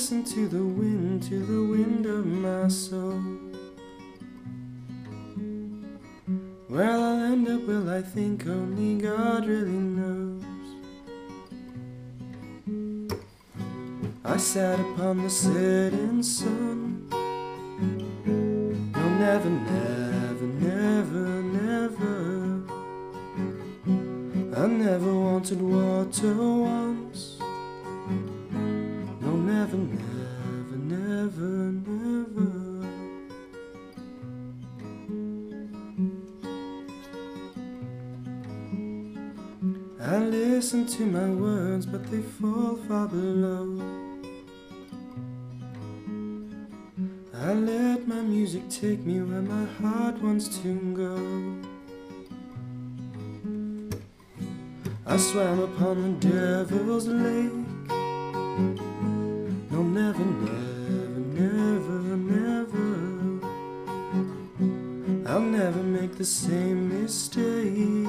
listen to the wind, to the wind of my soul. Where I'll end up, will I think only God really knows. I sat upon the setting sun. No, never, never, never, never. I never wanted water once. I listen to my words, but they fall far below. I let my music take me where my heart wants to go. I swam upon the devil's lake. No, never, never, never, never. I'll never make the same never.